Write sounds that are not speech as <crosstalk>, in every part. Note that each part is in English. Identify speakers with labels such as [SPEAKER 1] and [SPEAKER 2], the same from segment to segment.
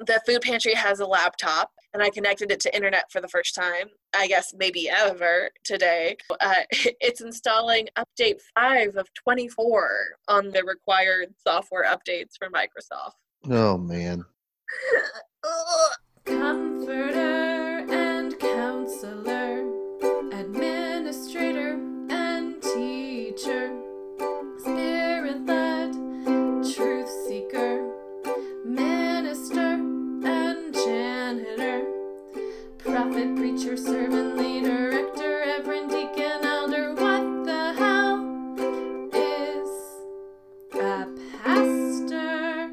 [SPEAKER 1] the food pantry has a laptop and I connected it to internet for the first time, I guess maybe ever today. Uh, <laughs> it's installing update 5 of 24 on the required software updates for Microsoft.
[SPEAKER 2] Oh, man. <laughs>
[SPEAKER 3] Comforter preacher, servant, leader, rector, reverend, deacon, elder. What the hell is a pastor?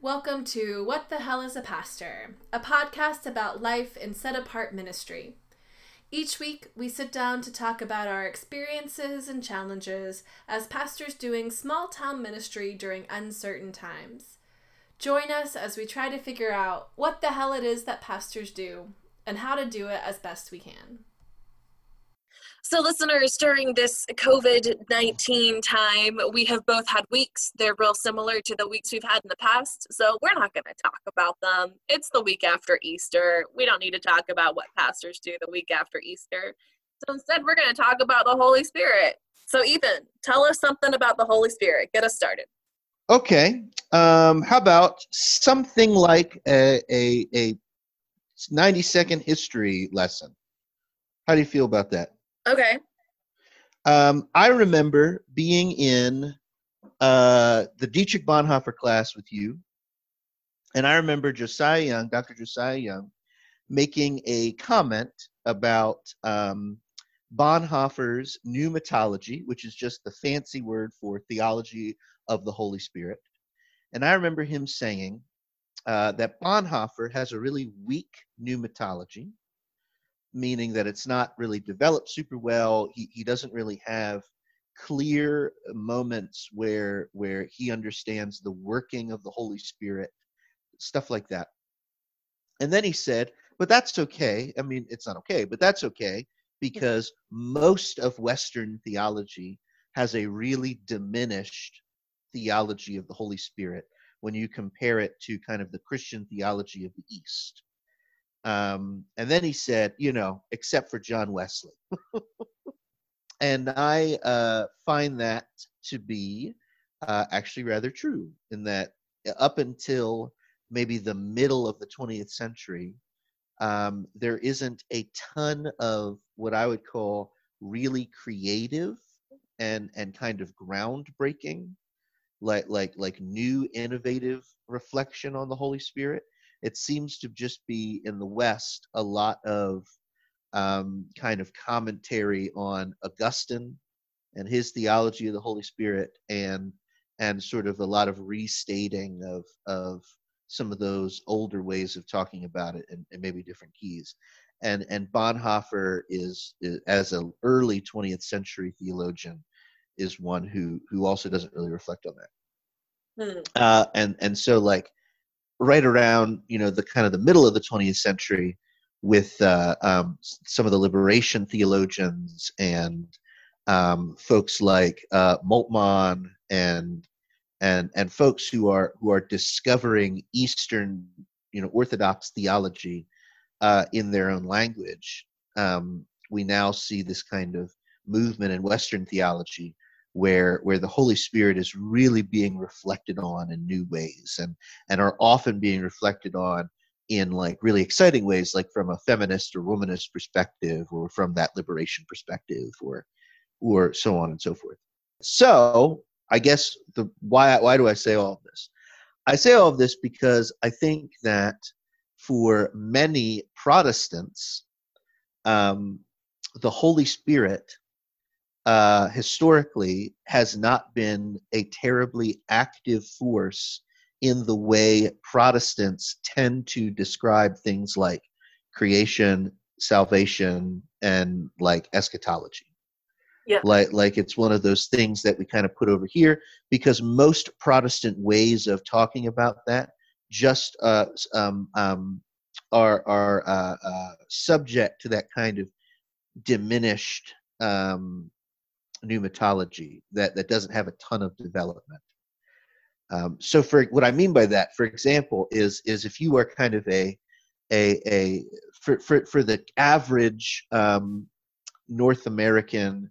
[SPEAKER 3] Welcome to What the Hell is a Pastor, a podcast about life in set apart ministry. Each week, we sit down to talk about our experiences and challenges as pastors doing small town ministry during uncertain times. Join us as we try to figure out what the hell it is that pastors do and how to do it as best we can.
[SPEAKER 1] So, listeners, during this COVID 19 time, we have both had weeks. They're real similar to the weeks we've had in the past. So, we're not going to talk about them. It's the week after Easter. We don't need to talk about what pastors do the week after Easter. So, instead, we're going to talk about the Holy Spirit. So, Ethan, tell us something about the Holy Spirit. Get us started.
[SPEAKER 2] Okay. Um, how about something like a, a, a 90 second history lesson? How do you feel about that?
[SPEAKER 1] Okay.
[SPEAKER 2] Um, I remember being in uh, the Dietrich Bonhoeffer class with you, and I remember Josiah Young, Dr. Josiah Young, making a comment about um, Bonhoeffer's pneumatology, which is just the fancy word for theology of the Holy Spirit. And I remember him saying uh, that Bonhoeffer has a really weak pneumatology, meaning that it's not really developed super well. He, he doesn't really have clear moments where where he understands the working of the Holy Spirit, stuff like that. And then he said, but that's okay. I mean, it's not okay, but that's okay because most of Western theology has a really diminished theology of the Holy Spirit when you compare it to kind of the Christian theology of the East. Um, and then he said, you know, except for John Wesley. <laughs> and I uh, find that to be uh, actually rather true in that up until maybe the middle of the 20th century, um, there isn't a ton of what I would call really creative and and kind of groundbreaking, like like like new innovative reflection on the Holy Spirit. It seems to just be in the West a lot of um, kind of commentary on Augustine and his theology of the Holy Spirit, and and sort of a lot of restating of of some of those older ways of talking about it and, and maybe different keys. And and Bonhoeffer is, is as an early 20th century theologian is one who who also doesn't really reflect on that.
[SPEAKER 1] Hmm.
[SPEAKER 2] Uh, and and so like right around you know the kind of the middle of the 20th century with uh, um, some of the liberation theologians and um, folks like uh, Moltmann and and and folks who are who are discovering Eastern you know Orthodox theology uh, in their own language. Um, we now see this kind of movement in Western theology where where the Holy Spirit is really being reflected on in new ways and and are often being reflected on in like really exciting ways like from a feminist or womanist perspective or from that liberation perspective or or so on and so forth. So I guess the why why do I say all of this? I say all of this because I think that for many Protestants, um, the Holy Spirit uh, historically has not been a terribly active force in the way Protestants tend to describe things like creation, salvation, and like eschatology.
[SPEAKER 1] Yeah.
[SPEAKER 2] Like like it's one of those things that we kind of put over here because most Protestant ways of talking about that just uh, um, um, are are uh, uh, subject to that kind of diminished um, pneumatology that that doesn't have a ton of development. Um, so for what I mean by that, for example, is is if you are kind of a a a for for for the average um, North American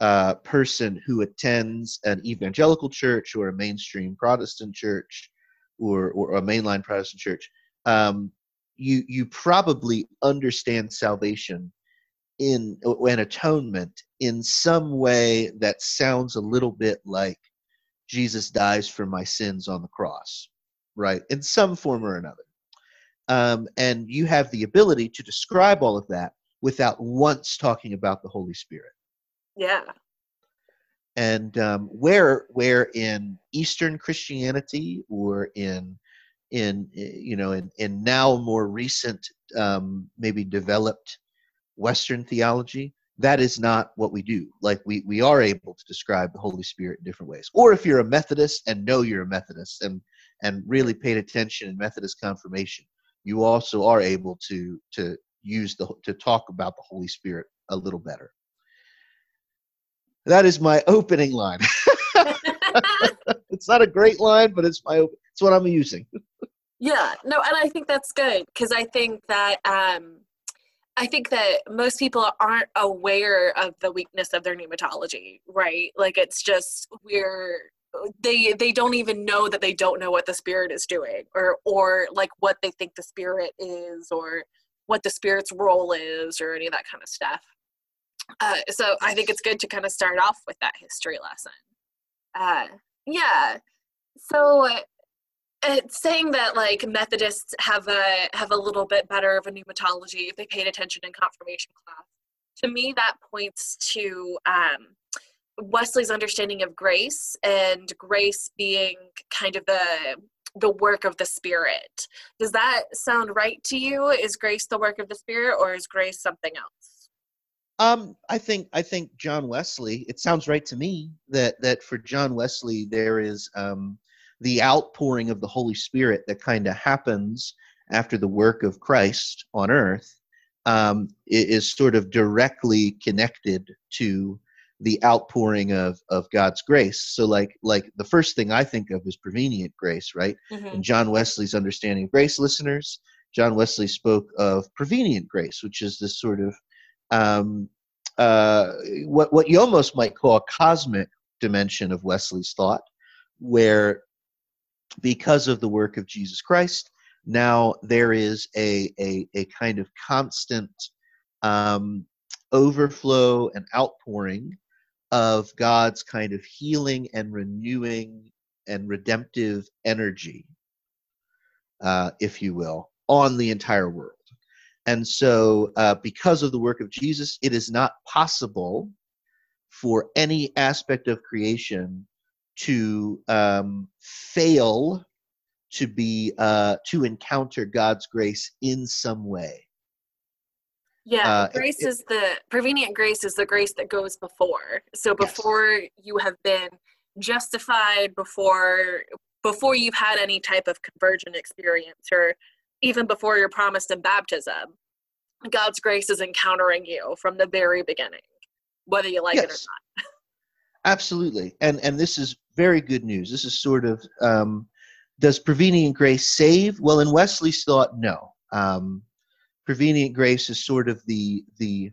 [SPEAKER 2] uh, person who attends an evangelical church or a mainstream Protestant church or or a mainline Protestant church, um, you you probably understand salvation in an atonement in some way that sounds a little bit like Jesus dies for my sins on the cross, right? In some form or another. Um, and you have the ability to describe all of that without once talking about the Holy Spirit.
[SPEAKER 1] Yeah.
[SPEAKER 2] And um, where where in Eastern Christianity or in in you know in, in now more recent um, maybe developed Western theology, that is not what we do. Like we we are able to describe the Holy Spirit in different ways. Or if you're a Methodist and know you're a Methodist and and really paid attention in Methodist confirmation, you also are able to to use the to talk about the Holy Spirit a little better. That is my opening line. <laughs> it's not a great line, but it's my it's what I'm using.
[SPEAKER 1] yeah, no, and I think that's good because I think that um I think that most people aren't aware of the weakness of their pneumatology, right? Like it's just we're they they don't even know that they don't know what the spirit is doing or or like what they think the spirit is or what the spirit's role is or any of that kind of stuff. Uh, so I think it's good to kind of start off with that history lesson. Uh, yeah. So it's saying that like Methodists have a have a little bit better of a pneumatology if they paid attention in confirmation class. To me, that points to um, Wesley's understanding of grace and grace being kind of the the work of the spirit. Does that sound right to you? Is grace the work of the spirit or is grace something else?
[SPEAKER 2] Um, I think I think John Wesley. It sounds right to me that that for John Wesley there is um, the outpouring of the Holy Spirit that kind of happens after the work of Christ on earth um, is sort of directly connected to the outpouring of of God's grace. So like like the first thing I think of is prevenient grace, right? Mm-hmm. And John Wesley's understanding of grace listeners, John Wesley spoke of prevenient grace, which is this sort of um, uh, what what you almost might call a cosmic dimension of Wesley's thought, where because of the work of Jesus Christ, now there is a a, a kind of constant um, overflow and outpouring of God's kind of healing and renewing and redemptive energy, uh, if you will, on the entire world. And so, uh, because of the work of Jesus, it is not possible for any aspect of creation to um, fail to be uh, to encounter God's grace in some way.
[SPEAKER 1] Yeah, uh, grace it, is the prevenient grace is the grace that goes before. So before yes. you have been justified, before before you've had any type of conversion experience, or even before you're promised in baptism, God's grace is encountering you from the very beginning, whether you like yes. it or not. <laughs>
[SPEAKER 2] Absolutely, and and this is very good news. This is sort of um, does prevenient grace save? Well, in Wesley's thought, no. Um, grace is sort of the the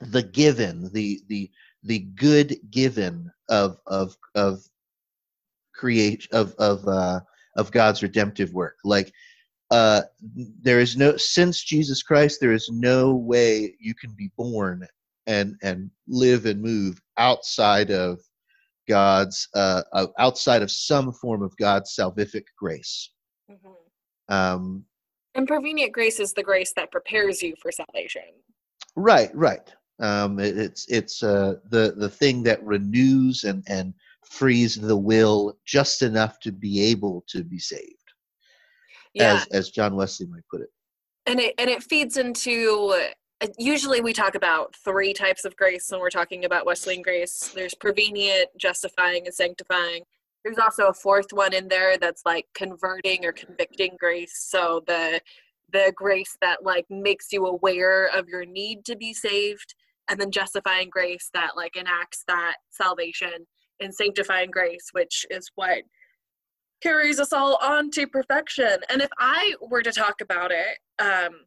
[SPEAKER 2] the given, the the the good given of of of create of of uh, of God's redemptive work. Like uh, there is no since Jesus Christ, there is no way you can be born and and live and move outside of God's uh, outside of some form of God's salvific grace. Mm-hmm.
[SPEAKER 1] Um, and prevenient grace is the grace that prepares you for salvation.
[SPEAKER 2] Right, right. Um, it, it's it's uh, the the thing that renews and and frees the will just enough to be able to be saved. Yeah. As as John Wesley might put it.
[SPEAKER 1] And it and it feeds into uh, usually we talk about three types of grace when we're talking about Wesleyan grace. There's prevenient, justifying, and sanctifying. There's also a fourth one in there that's like converting or convicting grace. So the the grace that like makes you aware of your need to be saved, and then justifying grace that like enacts that salvation, and sanctifying grace, which is what carries us all on to perfection. And if I were to talk about it, um,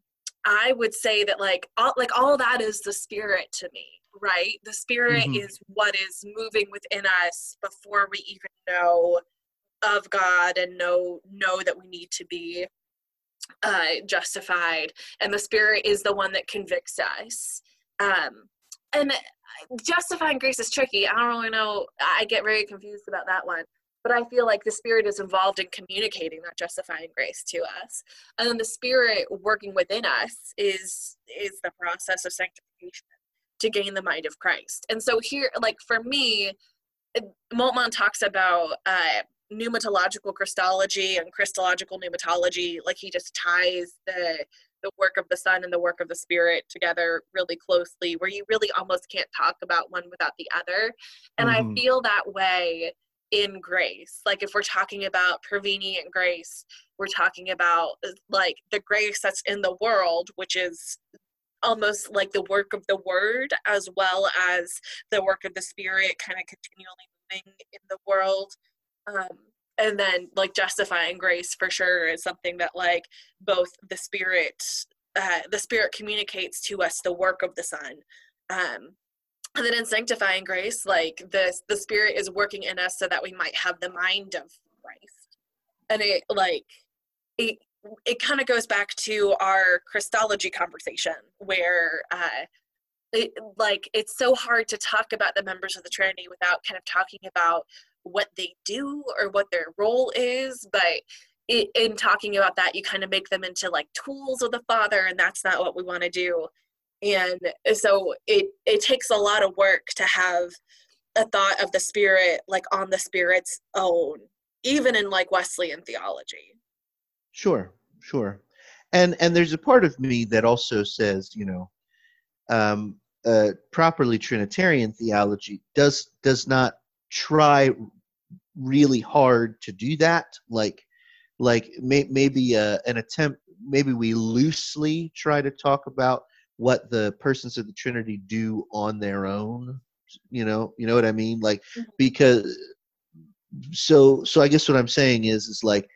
[SPEAKER 1] I would say that like all like all that is the spirit to me, right? The spirit mm-hmm. is what is moving within us before we even know of God and know know that we need to be uh, justified, and the Spirit is the one that convicts us. Um, and justifying grace is tricky. I don't really know. I get very confused about that one. But I feel like the Spirit is involved in communicating that justifying grace to us, and then the Spirit working within us is is the process of sanctification to gain the mind of Christ. And so here, like for me, Moltmann talks about uh, pneumatological Christology and Christological pneumatology. Like he just ties the the work of the Son and the work of the Spirit together really closely, where you really almost can't talk about one without the other. And mm-hmm. I feel that way in grace. Like if we're talking about prevenient grace, we're talking about like the grace that's in the world, which is almost like the work of the word as well as the work of the spirit kind of continually moving in the world um, and then like justifying grace for sure is something that like both the spirit uh, the spirit communicates to us the work of the son um, and then in sanctifying grace like the the spirit is working in us so that we might have the mind of christ. And it like it it kind of goes back to our christology conversation where uh it, like it's so hard to talk about the members of the trinity without kind of talking about what they do or what their role is. But it, in talking about that you kind of make them into like tools of the father and that's not what we want to do and so it it takes a lot of work to have a thought of the spirit like on the spirit's own even in like wesleyan theology.
[SPEAKER 2] Sure sure. And and there's a part of me that also says you know um uh properly trinitarian theology does does not try really hard to do that. Like like may, maybe uh, an attempt maybe we loosely try to talk about what the persons of the trinity do on their own you know you know what i mean like mm-hmm. because so so i guess what i'm saying is is like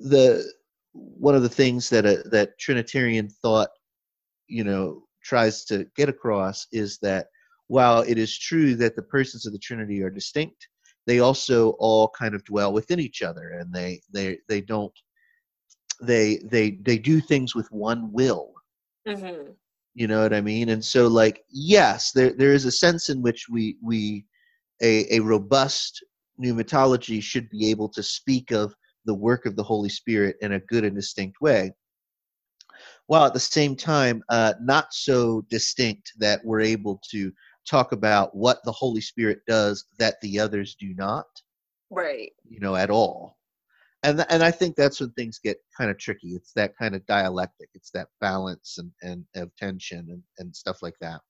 [SPEAKER 2] the one of the things that a, that trinitarian thought you know tries to get across is that while it is true that the persons of the trinity are distinct they also all kind of dwell within each other and they they they don't they they they do things with one will mm-hmm. you know what i mean and so like yes there there is a sense in which we we a, a robust pneumatology should be able to speak of the work of the holy spirit in a good and distinct way while at the same time uh, not so distinct that we're able to talk about what the Holy Spirit does that the others do not.
[SPEAKER 1] Right.
[SPEAKER 2] You know, at all. And and I think that's when things get kind of tricky. It's that kind of dialectic. It's that balance and and of tension and and stuff like that.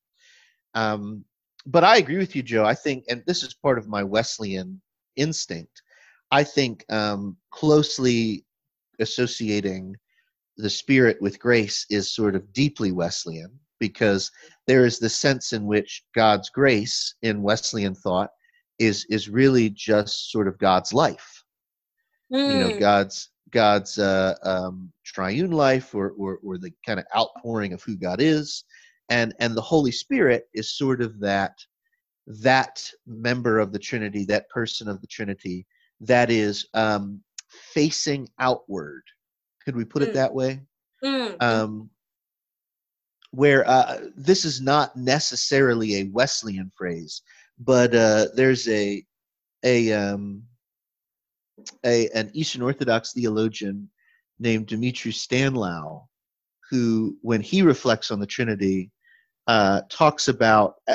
[SPEAKER 2] Um, but I agree with you, Joe. I think, and this is part of my Wesleyan instinct. I think um, closely associating the Spirit with grace is sort of deeply Wesleyan because there is the sense in which God's grace in Wesleyan thought is is really just sort of God's life. Mm. You know, hmm. God's God's uh, um, triune life, or, or or the kind of outpouring of who God is, and and the Holy Spirit is sort of that that member of the Trinity, that person of the Trinity that is um, facing outward. Could we put mm. it that way? Mm. Um, where uh, this is not necessarily a Wesleyan phrase, but uh, there's a a um, a an Eastern Orthodox theologian named Dimitri Staniloae, who, when he reflects on the Trinity, uh, talks about uh,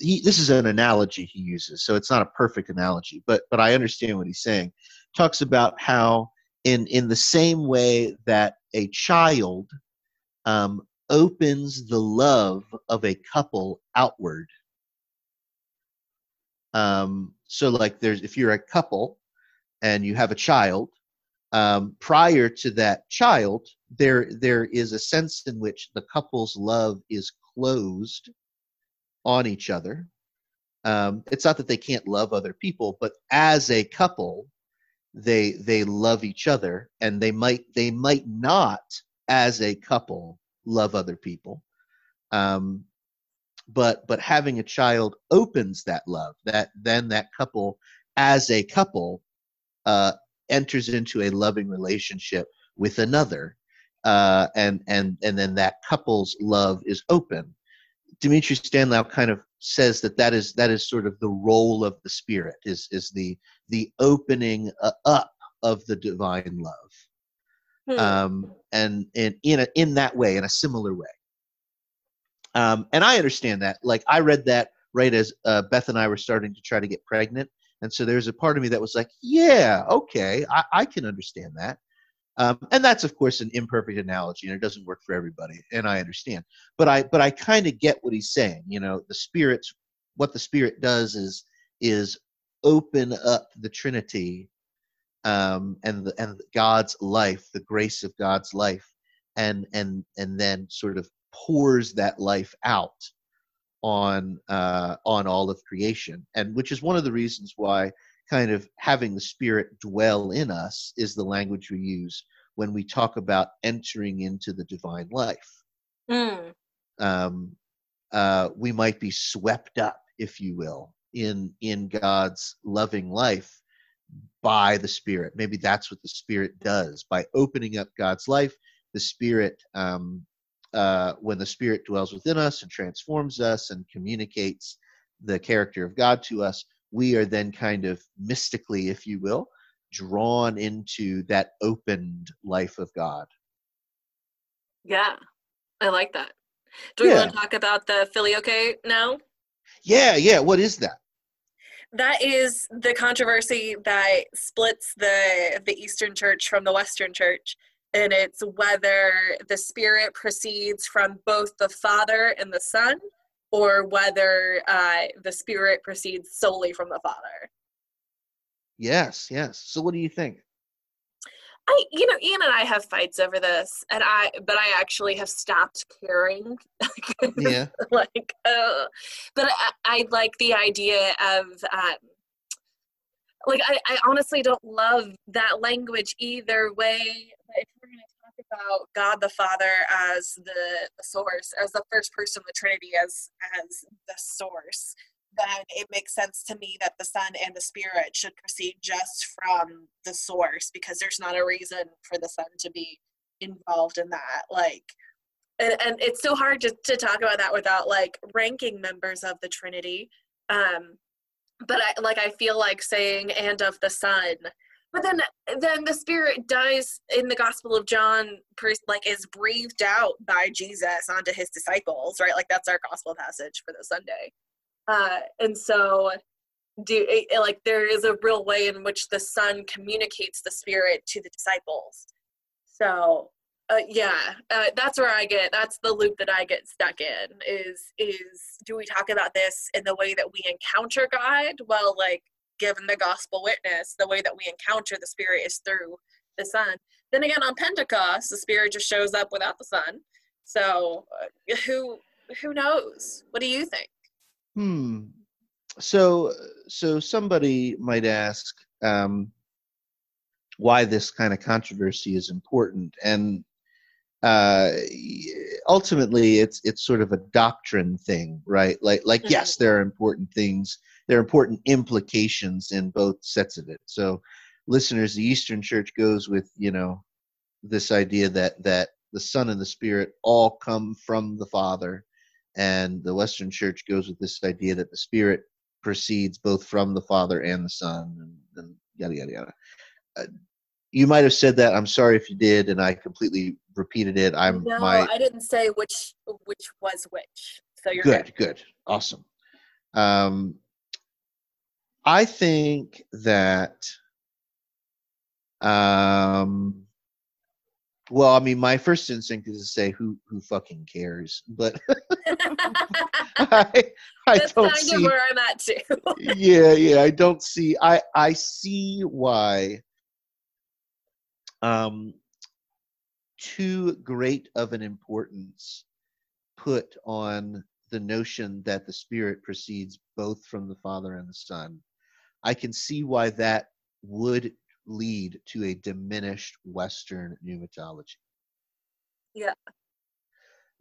[SPEAKER 2] he, this is an analogy he uses, so it's not a perfect analogy, but but I understand what he's saying. Talks about how in in the same way that a child um, opens the love of a couple outward. Um, so, like, there's if you're a couple and you have a child, um, prior to that child, there there is a sense in which the couple's love is closed on each other. Um, it's not that they can't love other people, but as a couple, they they love each other and they might they might not as a couple love other people um but but having a child opens that love that then that couple as a couple uh enters into a loving relationship with another uh and and and then that couple's love is open. Dimitri Staniloae kind of says that that is that is sort of the role of the spirit is is the the opening uh, up of the divine love.
[SPEAKER 1] Hmm.
[SPEAKER 2] um and and in a, in that way in a similar way. Um and i understand that. Like i read that right as uh, beth and i were starting to try to get pregnant and so there's a part of me that was like yeah okay i, I can understand that. Um, and that's of course an imperfect analogy and it doesn't work for everybody and i understand. But i but i kind of get what he's saying you know the spirit's what the spirit does is is open up the trinity um and the, and god's life the grace of god's life and and and then sort of pours that life out on uh on all of creation and which is one of the reasons why kind of having the spirit dwell in us is the language we use when we talk about entering into the divine life
[SPEAKER 1] Hmm.
[SPEAKER 2] um, uh, we might be swept up, if you will, in in God's loving life by the Spirit. Maybe that's what the Spirit does by opening up God's life. The Spirit, um, uh, when the Spirit dwells within us and transforms us and communicates the character of God to us, we are then kind of mystically, if you will, drawn into that opened life of God.
[SPEAKER 1] Yeah, I like that. Do we
[SPEAKER 2] Yeah.
[SPEAKER 1] want to talk about the filioque now?
[SPEAKER 2] Yeah, yeah. What is that?
[SPEAKER 1] That is the controversy that splits the the Eastern Church from the Western Church, and it's whether the Spirit proceeds from both the Father and the Son, or whether uh, the Spirit proceeds solely from the Father.
[SPEAKER 2] Yes, yes. So, what do you think?
[SPEAKER 1] I, you know, Ian and I have fights over this, and I, but I actually have stopped caring. <laughs>
[SPEAKER 2] Yeah.
[SPEAKER 1] like, uh, but I, I like the idea of, um, like, I, I honestly don't love that language either way. But if we're going to talk about God the Father as the, the source, as the first person of the Trinity, as as the source, then it makes sense to me that the Son and the Spirit should proceed just from the source because there's not a reason for the Son to be involved in that. Like, and, and it's so hard to, to talk about that without like ranking members of the Trinity. Um, but I like I feel like saying and of the Son. But then then the Spirit does in the Gospel of John like is breathed out by Jesus onto his disciples, right? Like that's our gospel passage for the Sunday. Uh, and so do it, it- like there is a real way in which the son communicates the spirit to the disciples so uh, yeah uh, that's where i get that's the loop that i get stuck in is is do we talk about this in the way that we encounter god well like given the gospel witness the way that we encounter the spirit is through the son? Then again on pentecost the spirit just shows up without the son. So uh, who who knows? What do you think?
[SPEAKER 2] Hmm. So, so somebody might ask um, why this kind of controversy is important, and uh, ultimately, it's it's sort of a doctrine thing, right? Like, like yes, there are important things, there are important implications in both sets of it. So, listeners, the Eastern Church goes with you know this idea that that the Son and the Spirit all come from the Father and the Western Church goes with this idea that the Spirit proceeds both from the Father and the Son, and, and yada yada yada. Uh, you might have said that. I'm sorry if you did, and I completely repeated it. I'm
[SPEAKER 1] no,
[SPEAKER 2] my
[SPEAKER 1] I didn't say which which was which. So you're
[SPEAKER 2] good, good, awesome. Um, I think that. Um, well, I mean, my first instinct is to say who who fucking cares, but <laughs> I I
[SPEAKER 1] That's
[SPEAKER 2] don't
[SPEAKER 1] kind
[SPEAKER 2] see.
[SPEAKER 1] of where I'm at too.
[SPEAKER 2] yeah yeah i don't see i i see why um too great of an importance put on the notion that the spirit proceeds both from the father and the son i can see why that would lead to a diminished Western pneumatology.
[SPEAKER 1] Yeah.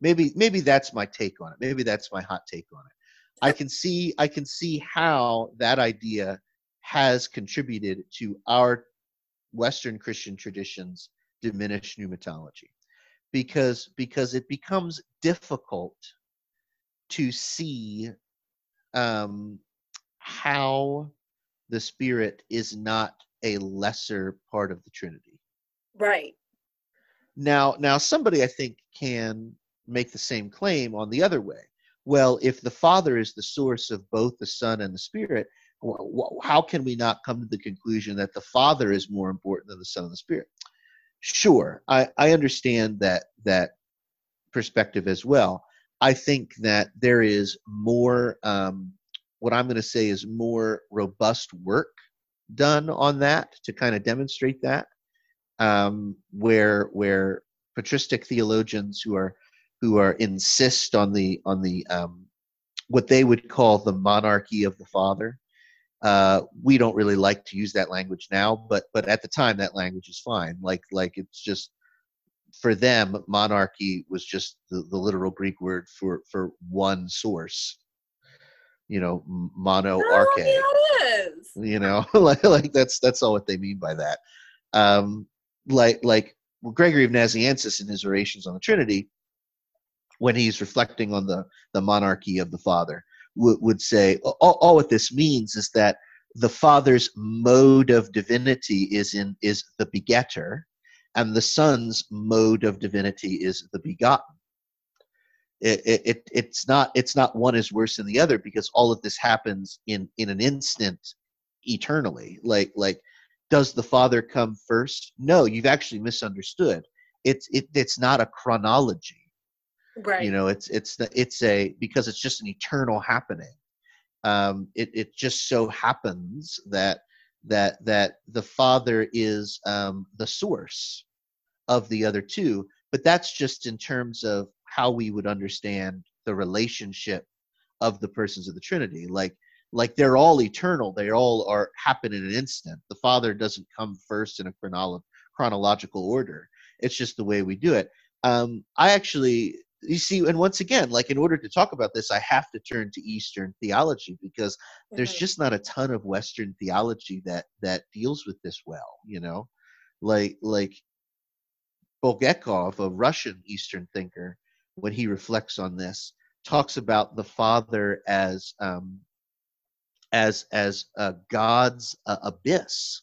[SPEAKER 2] Maybe maybe that's my take on it. Maybe that's my hot take on it. I can see I can see how that idea has contributed to our Western Christian traditions diminish pneumatology because because it becomes difficult to see um, how the spirit is not a lesser part of the Trinity.
[SPEAKER 1] Right.
[SPEAKER 2] Now, now somebody I think can make the same claim on the other way. Well, if the Father is the source of both the Son and the Spirit, how can we not come to the conclusion that the Father is more important than the Son and the Spirit? Sure, I, I understand that that perspective as well. I think that there is more, um, what I'm going to say is more robust work done on that to kind of demonstrate that, um, where where patristic theologians who are who are insist on the on the um, what they would call the monarchy of the father. Uh, we don't really like to use that language now, but but at the time that language is fine. Like like it's just for them monarchy was just the, the literal Greek word for for one source. You know, mono arche. Oh,
[SPEAKER 1] yeah.
[SPEAKER 2] You know, <laughs> like like that's that's all what they mean by that. Um, like like Gregory of Nazianzus in his orations on the Trinity, when he's reflecting on the the monarchy of the Father, would, would say. All, all what this means is that the father's mode of divinity is in is the begetter and the son's mode of divinity is the begotten. It, it, it's not it's not one is worse than the other because all of this happens in in an instant eternally. Like like does the father come first? No you've actually misunderstood. It's it, it's not a chronology
[SPEAKER 1] right.
[SPEAKER 2] you know it's it's the, it's a because it's just an eternal happening. Um it it just so happens that that that the father is um the source of the other two but that's just in terms of how we would understand the relationship of the persons of the trinity. Like like they're all eternal. They all are happen in an instant. The father doesn't come first in a chronolo- chronological order. It's just the way we do it. Um, i actually you see and once again like in order to talk about this i have to turn to eastern theology because mm-hmm. there's just not a ton of western theology that that deals with this well you know like like bulgakov a russian eastern thinker when he reflects on this talks about the father as um as as uh, god's uh, abyss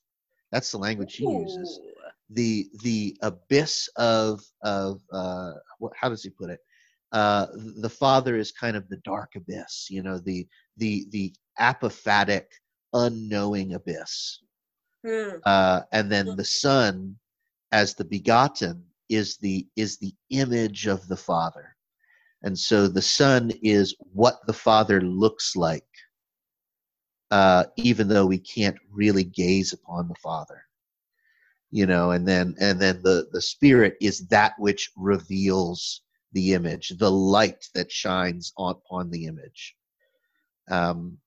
[SPEAKER 2] that's the language he Ooh. uses the the abyss of of uh, what, how does he put it? Uh, the father is kind of the dark abyss you know the the the apophatic unknowing abyss. Mm. uh, and then the son as the begotten is the is the image of the father. And so the son is what the father looks like uh, even though we can't really gaze upon the father you know and then and then the the spirit is that which reveals the image, the light that shines upon the image. Um,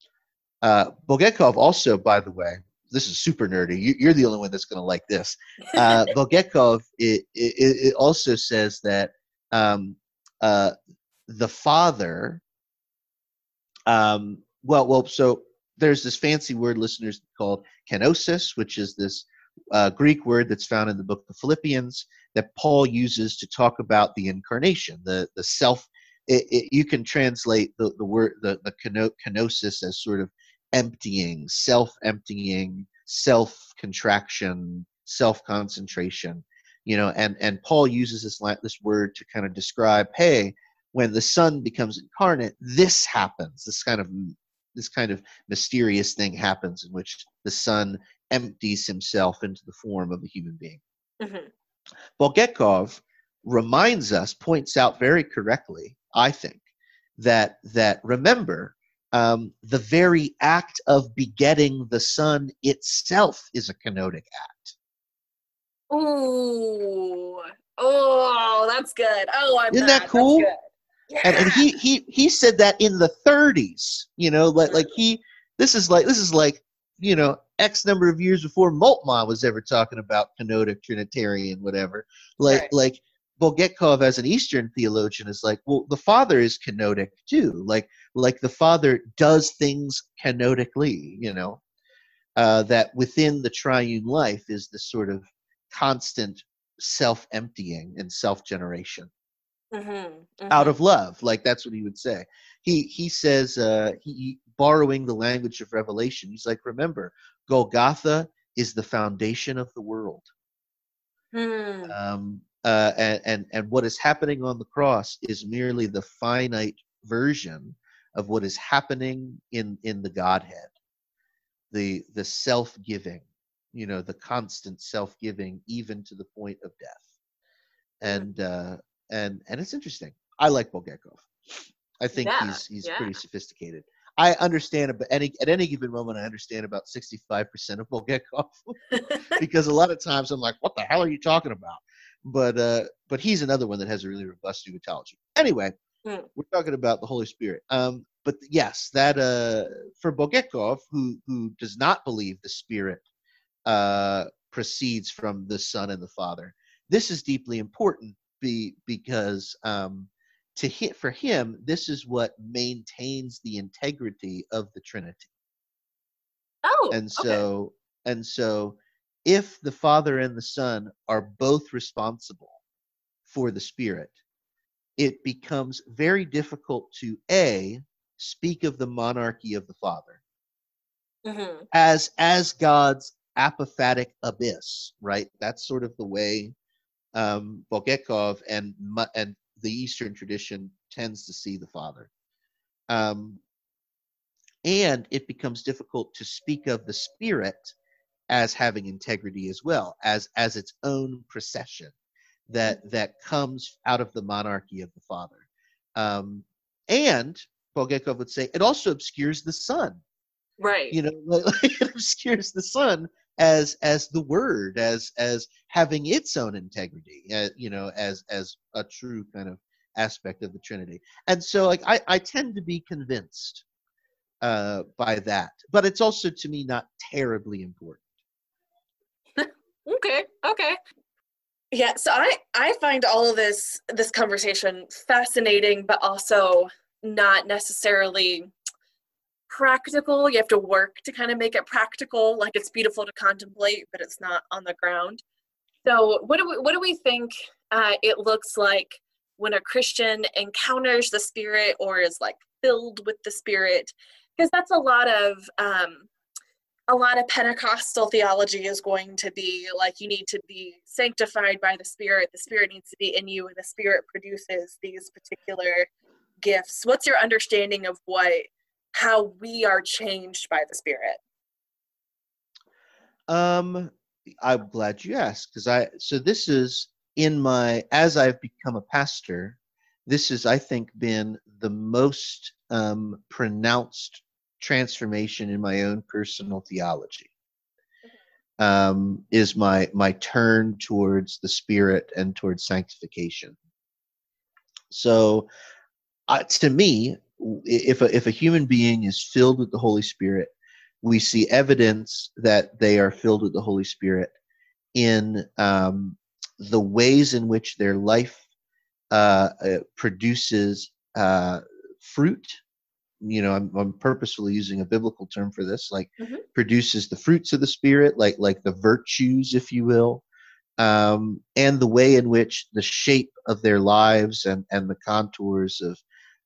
[SPEAKER 2] uh, Bulgakov also, by the way, this is super nerdy. You, are the only one that's going to like this. Uh, <laughs> Bulgakov it, it, it, also says that um, uh, the father, um, well, well, so there's this fancy word, listeners, called kenosis, which is this uh, Greek word that's found in the book of Philippians that Paul uses to talk about the incarnation, the the self. It, it, you can translate the, the word the the kenosis as sort of emptying, self-emptying, self-contraction, self-concentration. You know, and and Paul uses this this word to kind of describe, hey, when the Son becomes incarnate, this happens. This kind of this kind of mysterious thing happens in which the Son empties himself into the form of a human being. Mm-hmm. Bulgakov reminds us, points out very correctly, I think, that that remember um, the very act of begetting the son itself is a kenotic act.
[SPEAKER 1] Ooh, oh, that's good. Oh, I'm
[SPEAKER 2] isn't that cool? Yeah. And, and he he he said that in the 30s. You know, like like he this is like this is like you know X number of years before Moltmann was ever talking about kenotic Trinitarian, whatever. Like,
[SPEAKER 1] Right.
[SPEAKER 2] like Bulgakov as an Eastern theologian is like, well, the Father is kenotic too. Like, like the Father does things kenotically, you know. Uh, that within the triune life is this sort of constant self-emptying and self-generation
[SPEAKER 1] Mm-hmm.
[SPEAKER 2] out of love like that's what he would say he he says uh he borrowing the language of revelation. He's like remember golgotha is the foundation of the world.
[SPEAKER 1] Hmm.
[SPEAKER 2] Um uh and and, and what is happening on the cross is merely the finite version of what is happening in in the godhead. The the self-giving you know the constant self-giving even to the point of death. And uh and and it's interesting. I like bulgakov. I think
[SPEAKER 1] Yeah,
[SPEAKER 2] he's he's
[SPEAKER 1] yeah.
[SPEAKER 2] pretty sophisticated i understand about any at any given moment i understand about 65% of bulgakov <laughs> <laughs> because a lot of times i'm like what the hell are you talking about? But uh but he's another one that has a really robust pneumatology anyway
[SPEAKER 1] Hmm.
[SPEAKER 2] we're talking about the holy spirit. Um but yes that uh for bulgakov who who does not believe the spirit uh proceeds from the son and the father this is deeply important be, because um to hit for him this is what maintains the integrity of the trinity
[SPEAKER 1] oh,
[SPEAKER 2] and
[SPEAKER 1] okay.
[SPEAKER 2] so and so if the father and the son are both responsible for the spirit it becomes very difficult to a speak of the monarchy of the father
[SPEAKER 1] Mhm.
[SPEAKER 2] as as god's apophatic abyss right that's sort of the way um Bulgakov and and the eastern tradition tends to see the father. Um and it becomes difficult to speak of the spirit as having integrity as well as as its own procession that that comes out of the monarchy of the father. Um and Bulgakov would say it also obscures the son.
[SPEAKER 1] Right.
[SPEAKER 2] you know like, <laughs> like it obscures the son as as the word as as having its own integrity uh, you know as as a true kind of aspect of the trinity and so like i i tend to be convinced uh by that but it's also to me not terribly important <laughs>
[SPEAKER 1] Okay. Okay. Yeah. So I I find all of this this conversation fascinating, but also not necessarily practical. You have to work to kind of make it practical. Like it's beautiful to contemplate, but it's not on the ground. So what do we what do we think uh, it looks like when a Christian encounters the Spirit or is like filled with the Spirit? Because that's a lot of um, a lot of Pentecostal theology is going to be like you need to be sanctified by the Spirit. The Spirit needs to be in you, and the Spirit produces these particular gifts. What's your understanding of what how we are changed by the Spirit?
[SPEAKER 2] Um, I'm glad you asked because I so this is in my as I've become a pastor, this has I think been the most um, pronounced transformation in my own personal theology. Um, is my my turn towards the Spirit and towards sanctification. So, uh, to me, if a, if a human being is filled with the Holy Spirit, we see evidence that they are filled with the Holy Spirit in um, the ways in which their life uh, uh, produces uh, fruit. You know, I'm, I'm purposefully using a biblical term for this, like
[SPEAKER 1] Mhm.
[SPEAKER 2] produces the fruits of the Spirit, like like the virtues, if you will, um, and the way in which the shape of their lives and and the contours of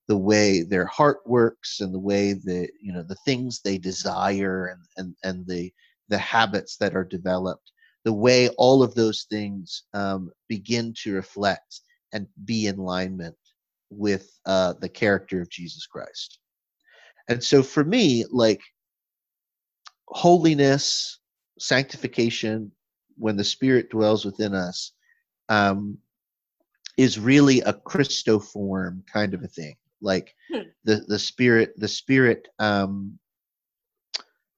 [SPEAKER 2] the way their heart works and the way the you know the things they desire and and and the the habits that are developed the way all of those things um, begin to reflect and be in alignment with uh, the character of jesus christ. And so for me like holiness sanctification when the spirit dwells within us um, is really a christoform kind of a thing like
[SPEAKER 1] Hmm.
[SPEAKER 2] the the spirit the spirit um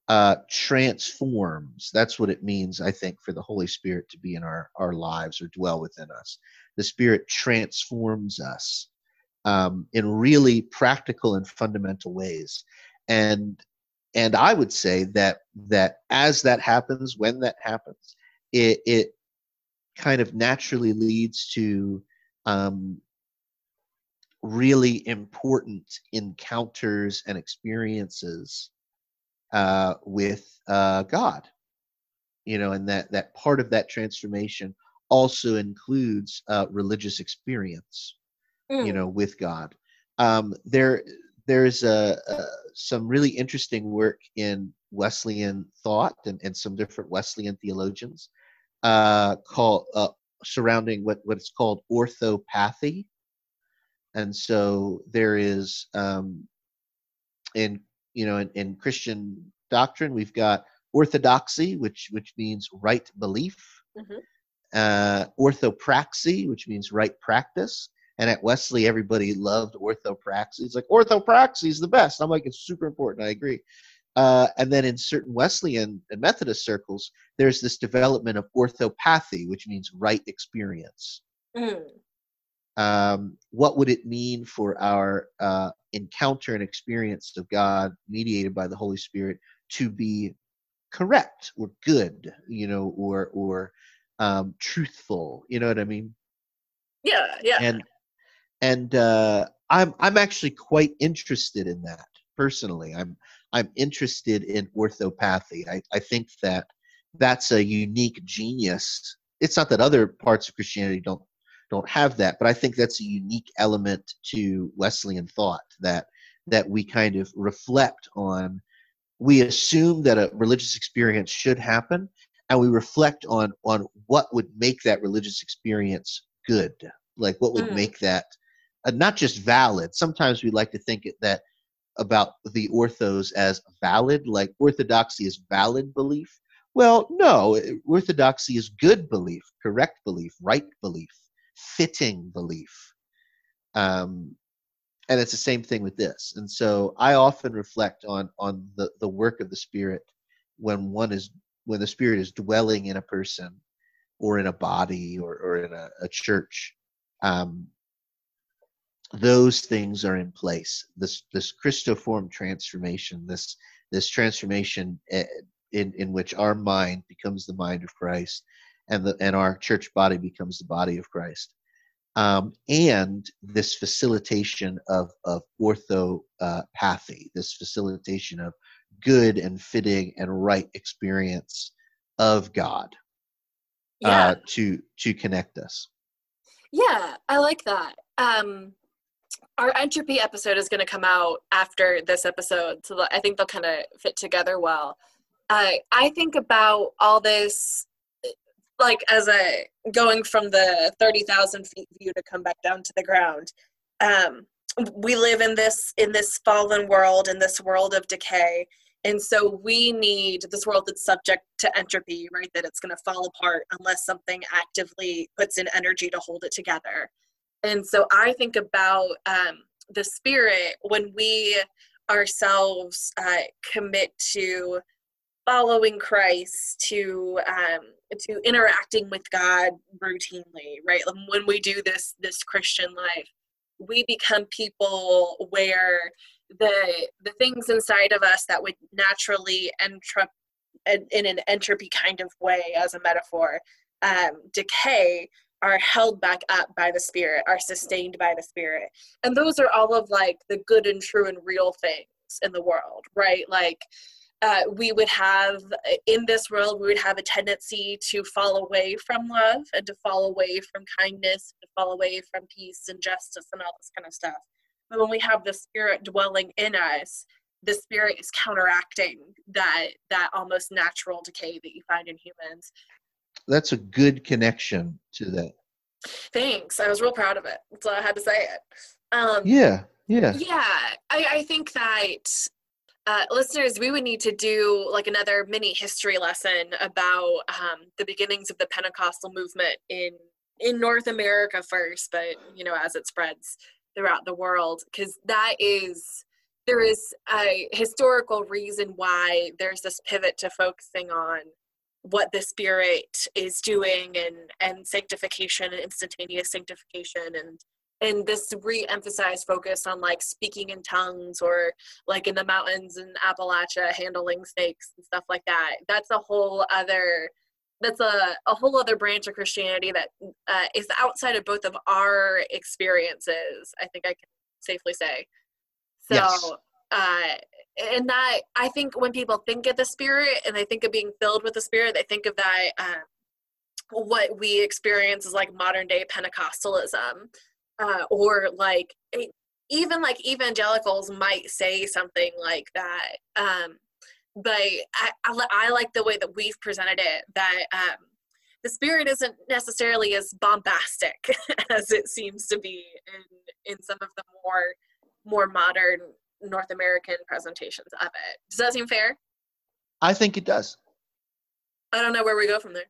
[SPEAKER 2] uh transforms. That's what it means i think for the holy spirit to be in our our lives or dwell within us. The spirit transforms us um in really practical and fundamental ways. And and I would say that that as that happens, when that happens, it it kind of naturally leads to um, really important encounters and experiences uh, with uh, God. You know, and that that part of that transformation also includes uh, religious experience. Mm. You know, with God. Um, there there's a, a, some really interesting work in Wesleyan thought and, and some different Wesleyan theologians uh, called uh, surrounding what what's called orthopathy, and so there is um, in you know in, in Christian doctrine we've got orthodoxy, which which means right belief, mm-hmm. uh, orthopraxy, which means right practice, and at Wesley, everybody loved orthopraxy. It's like orthopraxy is the best. I'm like, it's super important. I agree. Uh, and then in certain Wesleyan and Methodist circles, there's this development of orthopathy, which means right experience. Mm. Um, what would it mean for our uh, encounter and experience of God, mediated by the Holy Spirit, to be correct or good, you know, or or um, truthful? You know what I mean?
[SPEAKER 1] Yeah, yeah.
[SPEAKER 2] And and uh, I'm I'm actually quite interested in that personally. I'm I'm interested in orthopathy. I, I think that that's a unique genius. It's not that other parts of Christianity don't don't have that, but I think that's a unique element to Wesleyan thought that that we kind of reflect on. We assume that a religious experience should happen, and we reflect on on what would make that religious experience good, like what would mm. make that uh, not just valid. Sometimes we like to think that about the orthos as valid, like orthodoxy is valid belief. Well, no, orthodoxy is good belief, correct belief, right belief, fitting belief. Um, and it's the same thing with this. And so I often reflect on on the, the work of the Spirit when one is when the Spirit is dwelling in a person or in a body or, or in a, a church. Um, those things are in place. This this Christoform transformation, this this transformation eh, in in which our mind becomes the mind of Christ, and the and our church body becomes the body of Christ, um, and this facilitation of of orthopathy, this facilitation of good and fitting and right experience of God uh, yeah. uh, to to connect us.
[SPEAKER 1] Yeah, I like that. Um, our entropy episode is going to come out after this episode, so I think they'll kind of fit together well. Uh, I think about all this, like as a going from the thirty thousand feet view to come back down to the ground. Um, we live in this in this fallen world, in this world of decay, and so we need this world that's subject to entropy, right? That it's going to fall apart unless something actively puts in energy to hold it together. And so I think about um, the spirit when we ourselves uh, commit to following Christ, to um, to interacting with God routinely, right? When we do this this Christian life, we become people where the the things inside of us that would naturally entrop in an entropy kind of way, as a metaphor, um, decay are held back up by the spirit are sustained by the spirit and those are all of like the good and true and real things in the world right like uh, we would have in this world we would have a tendency to fall away from love and to fall away from kindness to fall away from peace and justice and all this kind of stuff but when we have the spirit dwelling in us the spirit is counteracting that that almost natural decay that you find in humans
[SPEAKER 2] that's a good connection to that.
[SPEAKER 1] Thanks. I was real proud of it. So I had to say it.
[SPEAKER 2] Um, yeah, yeah.
[SPEAKER 1] Yeah, I, I think that uh, listeners, we would need to do like another mini history lesson about um, the beginnings of the Pentecostal movement in in North America first, but you know as it spreads throughout the world, because that is there is a historical reason why there's this pivot to focusing on what the spirit is doing and and sanctification and instantaneous sanctification and and this re-emphasized focus on like speaking in tongues or like in the mountains in appalachia handling snakes and stuff like that. That's a whole other that's a, a whole other branch of christianity that uh, is outside of both of our experiences i think i can safely say. So yes. uh, and that i think when people think of the spirit and they think of being filled with the spirit they think of that um, what we experience is like modern day pentecostalism uh, or like even like evangelicals might say something like that um, but I, I, I, like the way that we've presented it that um, the spirit isn't necessarily as bombastic <laughs> as it seems to be in in some of the more more modern north american presentations of it. Does that seem fair?
[SPEAKER 2] I think it does.
[SPEAKER 1] I don't know where we go from there.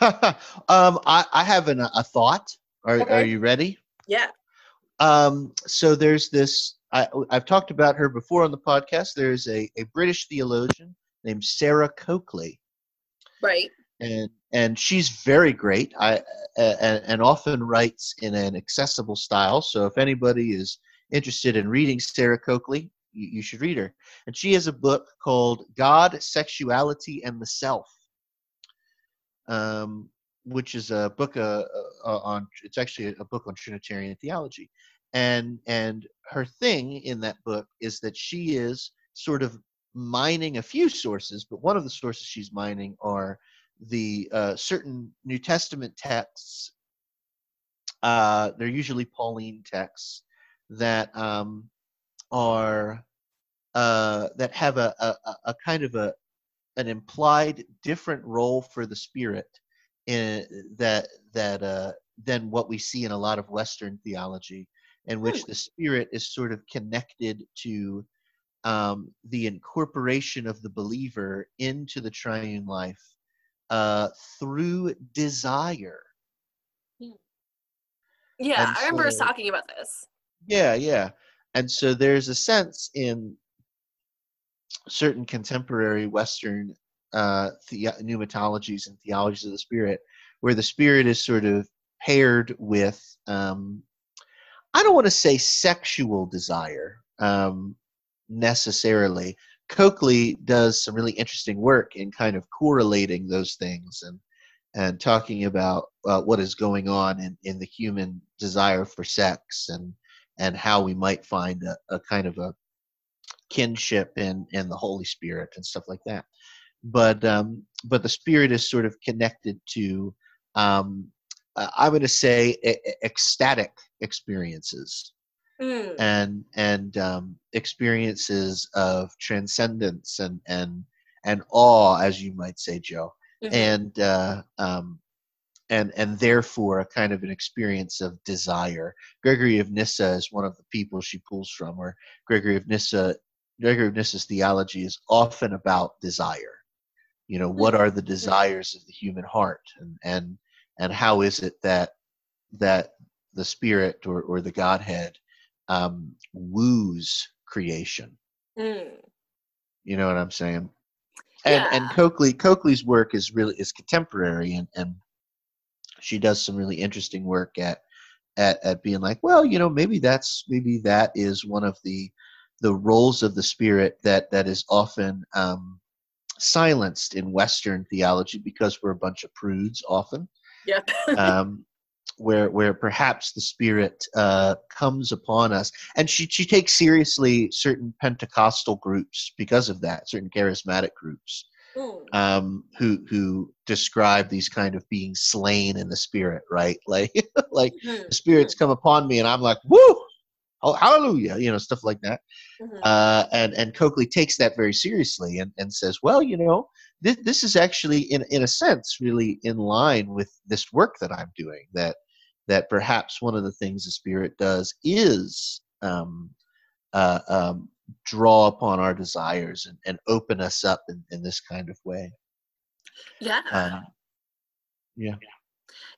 [SPEAKER 1] <laughs>
[SPEAKER 2] Um, I, I have an, a thought. Are, okay. are you ready?
[SPEAKER 1] Yeah.
[SPEAKER 2] Um, so there's this, I, I've talked about her before on the podcast. There's a, a British theologian named Sarah Coakley.
[SPEAKER 1] Right.
[SPEAKER 2] And, and she's very great. I, uh, and, and often writes in an accessible style. So if anybody is interested in reading Sarah Coakley, you, you should read her. And she has a book called God, Sexuality, and the Self um, which is a book uh, uh, on. It's actually a book on Trinitarian theology, and and her thing in that book is that she is sort of mining a few sources, but one of the sources she's mining are the uh, certain New Testament texts. Uh, they're usually Pauline texts that um, are uh, that have a, a, a kind of a, an implied different role for the spirit in that that uh, than what we see in a lot of Western theology, in which hmm. the spirit is sort of connected to um, the incorporation of the believer into the triune life uh, through desire.
[SPEAKER 1] Hmm. Yeah, and I remember us talking about this.
[SPEAKER 2] Yeah, yeah. And so there's a sense in certain contemporary Western uh, the- pneumatologies and theologies of the spirit, where the spirit is sort of paired with, um, I don't want to say sexual desire um, necessarily. Coakley does some really interesting work in kind of correlating those things and and talking about uh, what is going on in, in the human desire for sex and and how we might find a, a kind of a kinship in and the Holy Spirit and stuff like that. But um, but the Spirit is sort of connected to um, uh, I'm going to say ecstatic experiences mm. and and um, experiences of transcendence and and and awe, as you might say, Joe, mm-hmm. and uh, um, and and therefore a kind of an experience of desire. Gregory of Nyssa is one of the people she pulls from, where Gregory of Nyssa Gregory of Nyssa's theology is often about desire. You know, what are the desires of the human heart, and and and how is it that that the spirit or or the Godhead um, woos creation? Mm. You know what I'm saying? And yeah. and Coakley Coakley's work is really is contemporary, and and she does some really interesting work at at at being like, well, you know, maybe that's maybe that is one of the the roles of the spirit that that is often um, silenced in Western theology because we're a bunch of prudes often.
[SPEAKER 1] Yeah. <laughs>
[SPEAKER 2] um, where where perhaps the spirit uh, comes upon us, and she she takes seriously certain Pentecostal groups because of that, certain charismatic groups. Mm. Um, who who describe these kind of being slain in the spirit, right? <laughs> Like like mm-hmm. the spirits come upon me, and I'm like, woo, oh, hallelujah, you know, stuff like that. Mm-hmm. Uh, and and Coakley takes that very seriously and, and says, well, you know, this this is actually in in a sense really in line with this work that I'm doing. That that perhaps one of the things the Spirit does is um, uh, um, draw upon our desires and, and open us up in, in this kind of way.
[SPEAKER 1] Yeah.
[SPEAKER 2] Uh, yeah.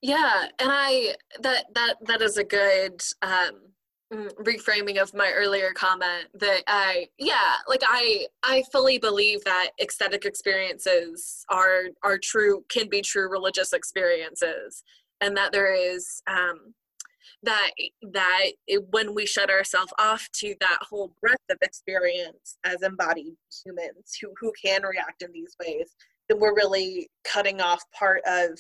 [SPEAKER 1] Yeah, and I that that that is a good um reframing of my earlier comment that I yeah like I I fully believe that ecstatic experiences are are true can be true religious experiences and that there is um that that it, when we shut ourselves off to that whole breadth of experience as embodied humans who who can react in these ways then we're really cutting off part of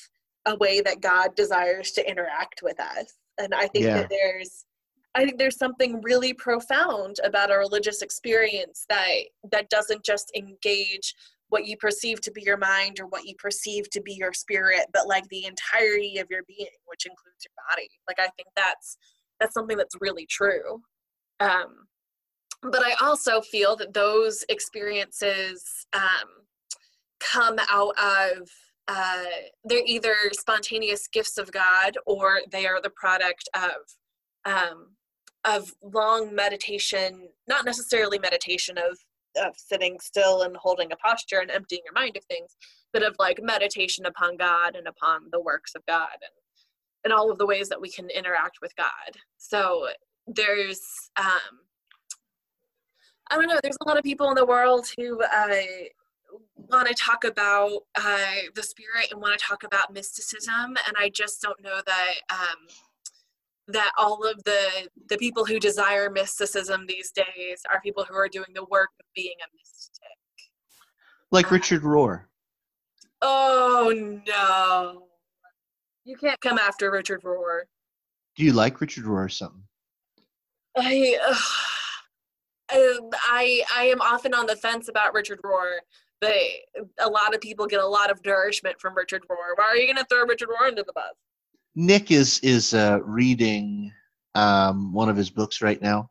[SPEAKER 1] a way that god desires to interact with us and i think
[SPEAKER 2] Yeah.
[SPEAKER 1] that there's i think there's something really profound about a religious experience that that doesn't just engage what you perceive to be your mind or what you perceive to be your spirit but like the entirety of your being which includes your body. Like i think that's that's something that's really true. Um but i also feel that those experiences um come out of uh they're either spontaneous gifts of god or they are the product of um of long meditation not necessarily meditation of of sitting still and holding a posture and emptying your mind of things, but of like meditation upon God and upon the works of God and and all of the ways that we can interact with God. So there's um I don't know, there's a lot of people in the world who uh want to talk about uh, the spirit and want to talk about mysticism, and I just don't know that um, that all of the the people who desire mysticism these days are people who are doing the work of being a mystic.
[SPEAKER 2] Like Richard Rohr.
[SPEAKER 1] Oh no. You can't come after Richard Rohr.
[SPEAKER 2] Do you like Richard Rohr or something?
[SPEAKER 1] I, um, I I am often on the fence about Richard Rohr. but a lot of people get a lot of nourishment from Richard Rohr. Why are you gonna throw Richard Rohr into the bus?
[SPEAKER 2] Nick is is uh, reading um, one of his books right now,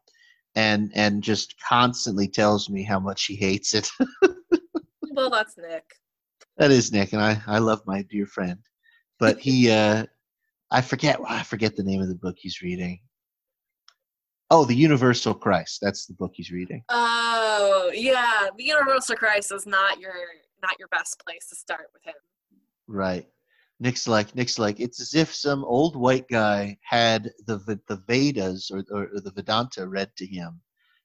[SPEAKER 2] and and just constantly tells me how much he hates it. <laughs>
[SPEAKER 1] Well, that's Nick.
[SPEAKER 2] that is Nick, and I I love my dear friend, but he uh, I forget I forget the name of the book he's reading. Oh, the Universal Christ. That's the book he's reading.
[SPEAKER 1] Oh yeah, the Universal Christ is not your not your best place to start with him.
[SPEAKER 2] Right. Nick's like Nick's like it's as if some old white guy had the the Vedas or, or the Vedanta read to him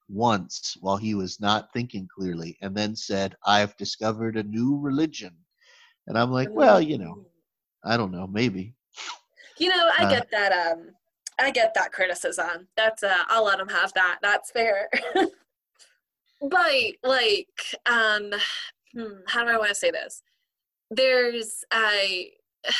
[SPEAKER 2] once while he was not thinking clearly, and then said, "I've discovered a new religion." And I'm like, well, you know, I don't know, maybe.
[SPEAKER 1] You know, I
[SPEAKER 2] Uh,
[SPEAKER 1] get that. Um, I get that criticism. That's uh, I'll let him have that. That's fair. <laughs> but like, um, hmm, how do I want to say this? There's I. <sighs>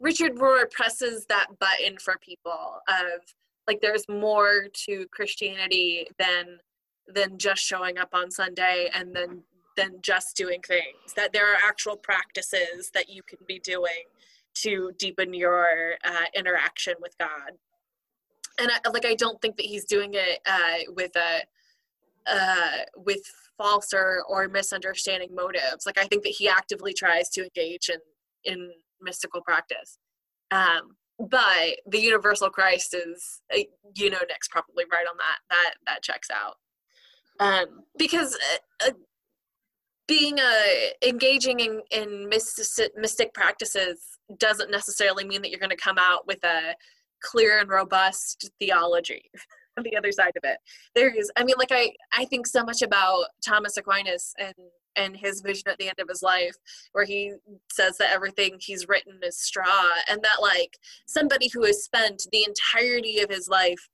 [SPEAKER 1] Richard Rohr presses that button for people of like there's more to Christianity than than just showing up on Sunday and then than just doing things. That there are actual practices that you can be doing to deepen your uh, interaction with God. And I, like I don't think that he's doing it uh, with a uh, with false or, or misunderstanding motives. Like I think that he actively tries to engage in in mystical practice. Um, but the universal Christ is, uh, you know, Nick's probably right on that. That that checks out. Um, because uh, uh, being a engaging in in mystic, mystic practices doesn't necessarily mean that you're going to come out with a clear and robust theology on the other side of it. There is i mean like i i think so much about thomas aquinas and and his vision at the end of his life where he says that everything he's written is straw and that like somebody who has spent the entirety of his life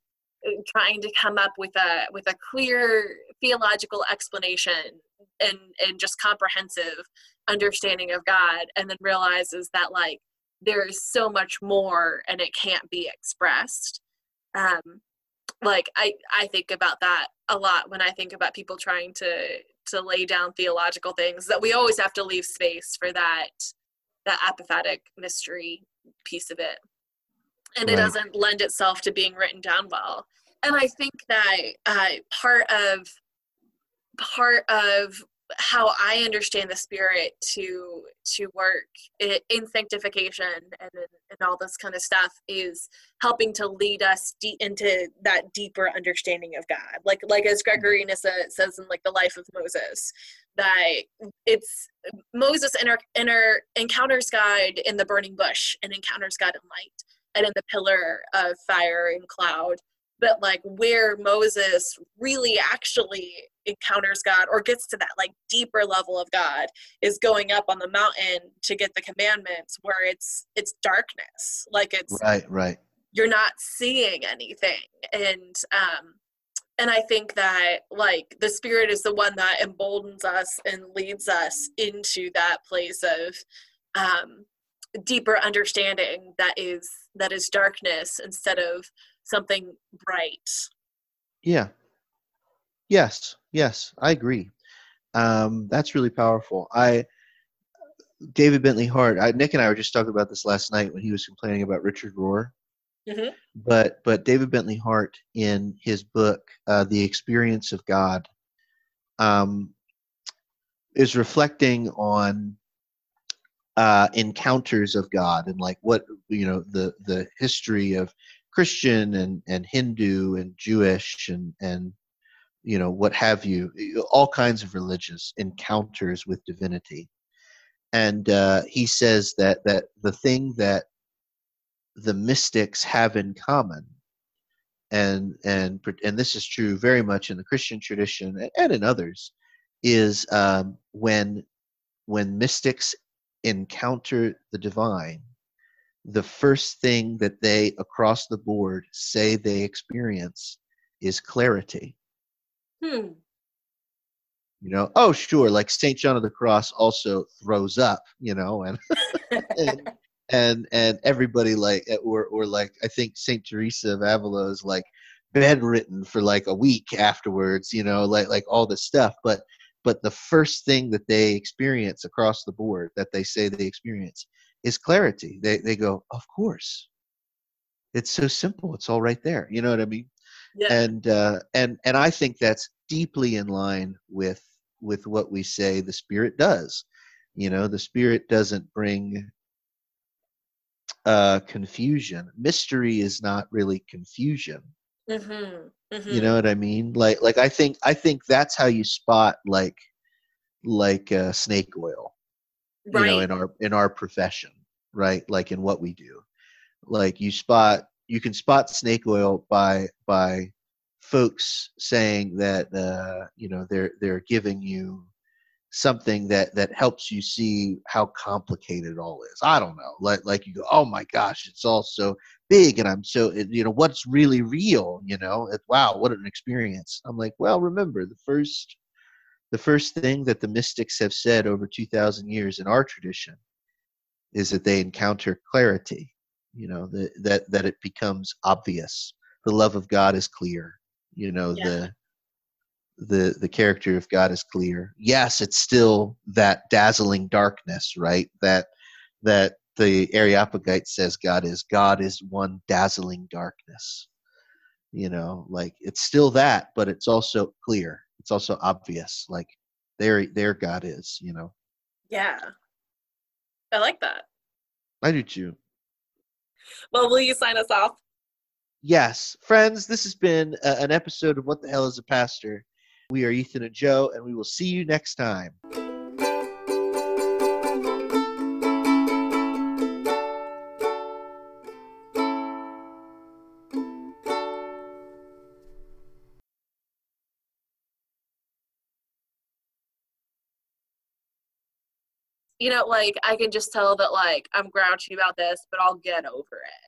[SPEAKER 1] uh, trying to come up with a with a clear theological explanation and and just comprehensive understanding of god and then realizes that like there is so much more and it can't be expressed. Um like i i think about that a lot when i think about people trying to to lay down theological things that we always have to leave space for that that apophatic mystery piece of it. And it doesn't lend itself to being written down well. And i think that uh, part of part of how i understand the spirit to to work in sanctification and in, and all this kind of stuff is helping to lead us deep into that deeper understanding of god. Like like as mm-hmm. gregory Nyssa says in like the life of moses that it's moses inter, inter, encounters god in the burning bush and encounters god in light and in the pillar of fire and cloud. But like where moses really actually encounters god or gets to that like deeper level of god is going up on the mountain to get the commandments where it's it's darkness like it's
[SPEAKER 2] Right, right.
[SPEAKER 1] you're not seeing anything and um and i think that like the spirit is the one that emboldens us and leads us into that place of um deeper understanding that is that is darkness instead of something bright
[SPEAKER 2] Yeah. Yes. Yes. I agree. Um, that's really powerful. I David Bentley Hart. I, Nick and I were just talking about this last night when he was complaining about Richard Rohr.
[SPEAKER 1] Mhm.
[SPEAKER 2] But but David Bentley Hart in his book uh, The Experience of God um, is reflecting on uh, encounters of God and like what you know the the history of Christian and and Hindu and Jewish and and you know what have you all kinds of religious encounters with divinity. And uh, he says that that the thing that the mystics have in common and and and this is true very much in the christian tradition and in others is um, when when mystics encounter the divine the first thing that they across the board say they experience is clarity
[SPEAKER 1] hmm.
[SPEAKER 2] you know oh sure like saint john of the cross also throws up you know and <laughs> and and, and everybody like eh, or or like i think saint teresa of avila is like bedridden for like a week afterwards you know like like all this stuff but but the first thing that they experience across the board that they say they experience is clarity. They they go of course. It's so simple. It's all right there. You know what i mean
[SPEAKER 1] yeah
[SPEAKER 2] and uh, and and I think that's deeply in line with with what we say the spirit does. You know, the spirit doesn't bring uh, confusion. Mystery is not really confusion.
[SPEAKER 1] mm-hmm. Mm-hmm.
[SPEAKER 2] You know what I mean? Like like I think I think that's how you spot like like uh, snake oil.
[SPEAKER 1] right
[SPEAKER 2] You know, in our in our profession, right? Like in what we do. Like you spot you can spot snake oil by by folks saying that uh, you know they're they're giving you something that that helps you see how complicated it all is. I don't know, like like you go, oh my gosh, it's all so big, and I'm so you know what's really real. You know, it, wow, what an experience. I'm like, well, remember the first the first thing that the mystics have said over two thousand years in our tradition is that they encounter clarity. You know that that that it becomes obvious. The love of God is clear you know
[SPEAKER 1] Yeah.
[SPEAKER 2] the the the character of god is clear. Yes it's still that dazzling darkness right? That that the areopagite says god is god is one dazzling darkness you know like it's still that but it's also clear. It's also obvious like there there god is you know?
[SPEAKER 1] Yeah. I like that.
[SPEAKER 2] I do too
[SPEAKER 1] well will you sign us off
[SPEAKER 2] Yes, friends, this has been a, an episode of What the Hell is a Pastor? We are Ethan and Joe, and we will see you next time.
[SPEAKER 1] You know like i can just tell that like i'm grouchy about this but i'll get over it